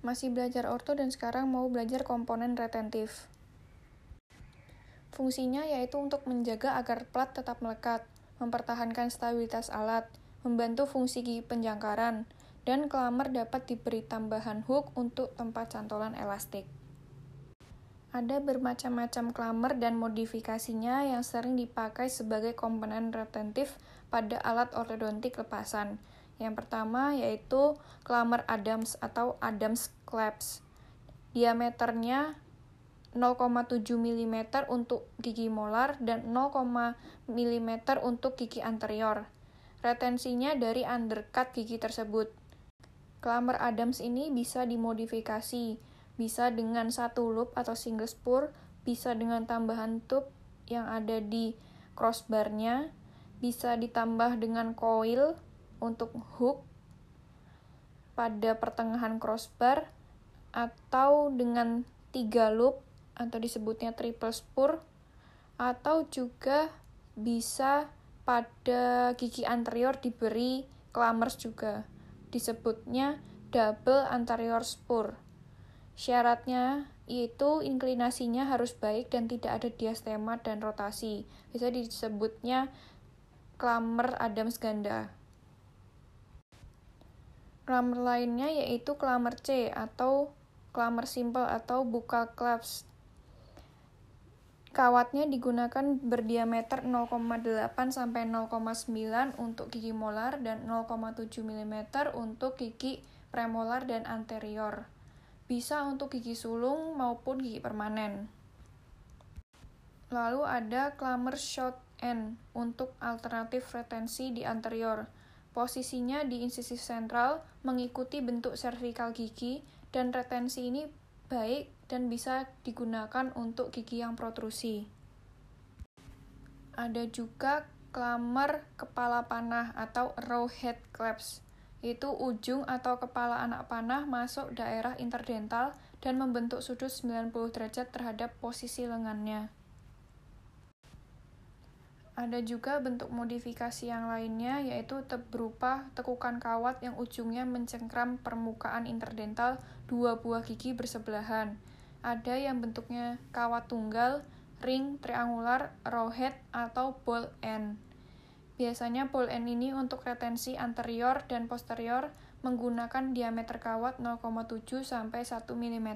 Masih belajar orto dan sekarang mau belajar komponen retentif. Fungsinya yaitu untuk menjaga agar plat tetap melekat, mempertahankan stabilitas alat, membantu fungsi penjangkaran, dan kelamer dapat diberi tambahan hook untuk tempat cantolan elastik. Ada bermacam-macam kelamer dan modifikasinya yang sering dipakai sebagai komponen retentif pada alat ortodontik lepasan, yang pertama yaitu klammer Adams atau Adams clamps. Diameternya 0,7 mm untuk gigi molar dan 0, mm untuk gigi anterior. Retensinya dari undercut gigi tersebut. Klammer Adams ini bisa dimodifikasi, bisa dengan satu loop atau single spur, bisa dengan tambahan tube yang ada di crossbarnya, bisa ditambah dengan coil, untuk hook pada pertengahan crossbar atau dengan tiga loop atau disebutnya triple spur atau juga bisa pada gigi anterior diberi clamers juga. Disebutnya double anterior spur. Syaratnya yaitu inklinasinya harus baik dan tidak ada diastema dan rotasi. Bisa disebutnya clammer Adams ganda Klamer lainnya yaitu klamer C atau klamer simple atau buka clasp. Kawatnya digunakan berdiameter 0,8 sampai 0,9 untuk gigi molar dan 0,7 mm untuk gigi premolar dan anterior. Bisa untuk gigi sulung maupun gigi permanen. Lalu ada klamer short end untuk alternatif retensi di anterior Posisinya di insisi sentral mengikuti bentuk servikal gigi dan retensi ini baik dan bisa digunakan untuk gigi yang protrusi. Ada juga klamer kepala panah atau arrowhead clasp. Itu ujung atau kepala anak panah masuk daerah interdental dan membentuk sudut 90 derajat terhadap posisi lengannya. Ada juga bentuk modifikasi yang lainnya, yaitu berupa tekukan kawat yang ujungnya mencengkram permukaan interdental dua buah gigi bersebelahan. Ada yang bentuknya kawat tunggal, ring, triangular, rowhead, atau ball end. Biasanya ball end ini untuk retensi anterior dan posterior menggunakan diameter kawat 0,7 sampai 1 mm.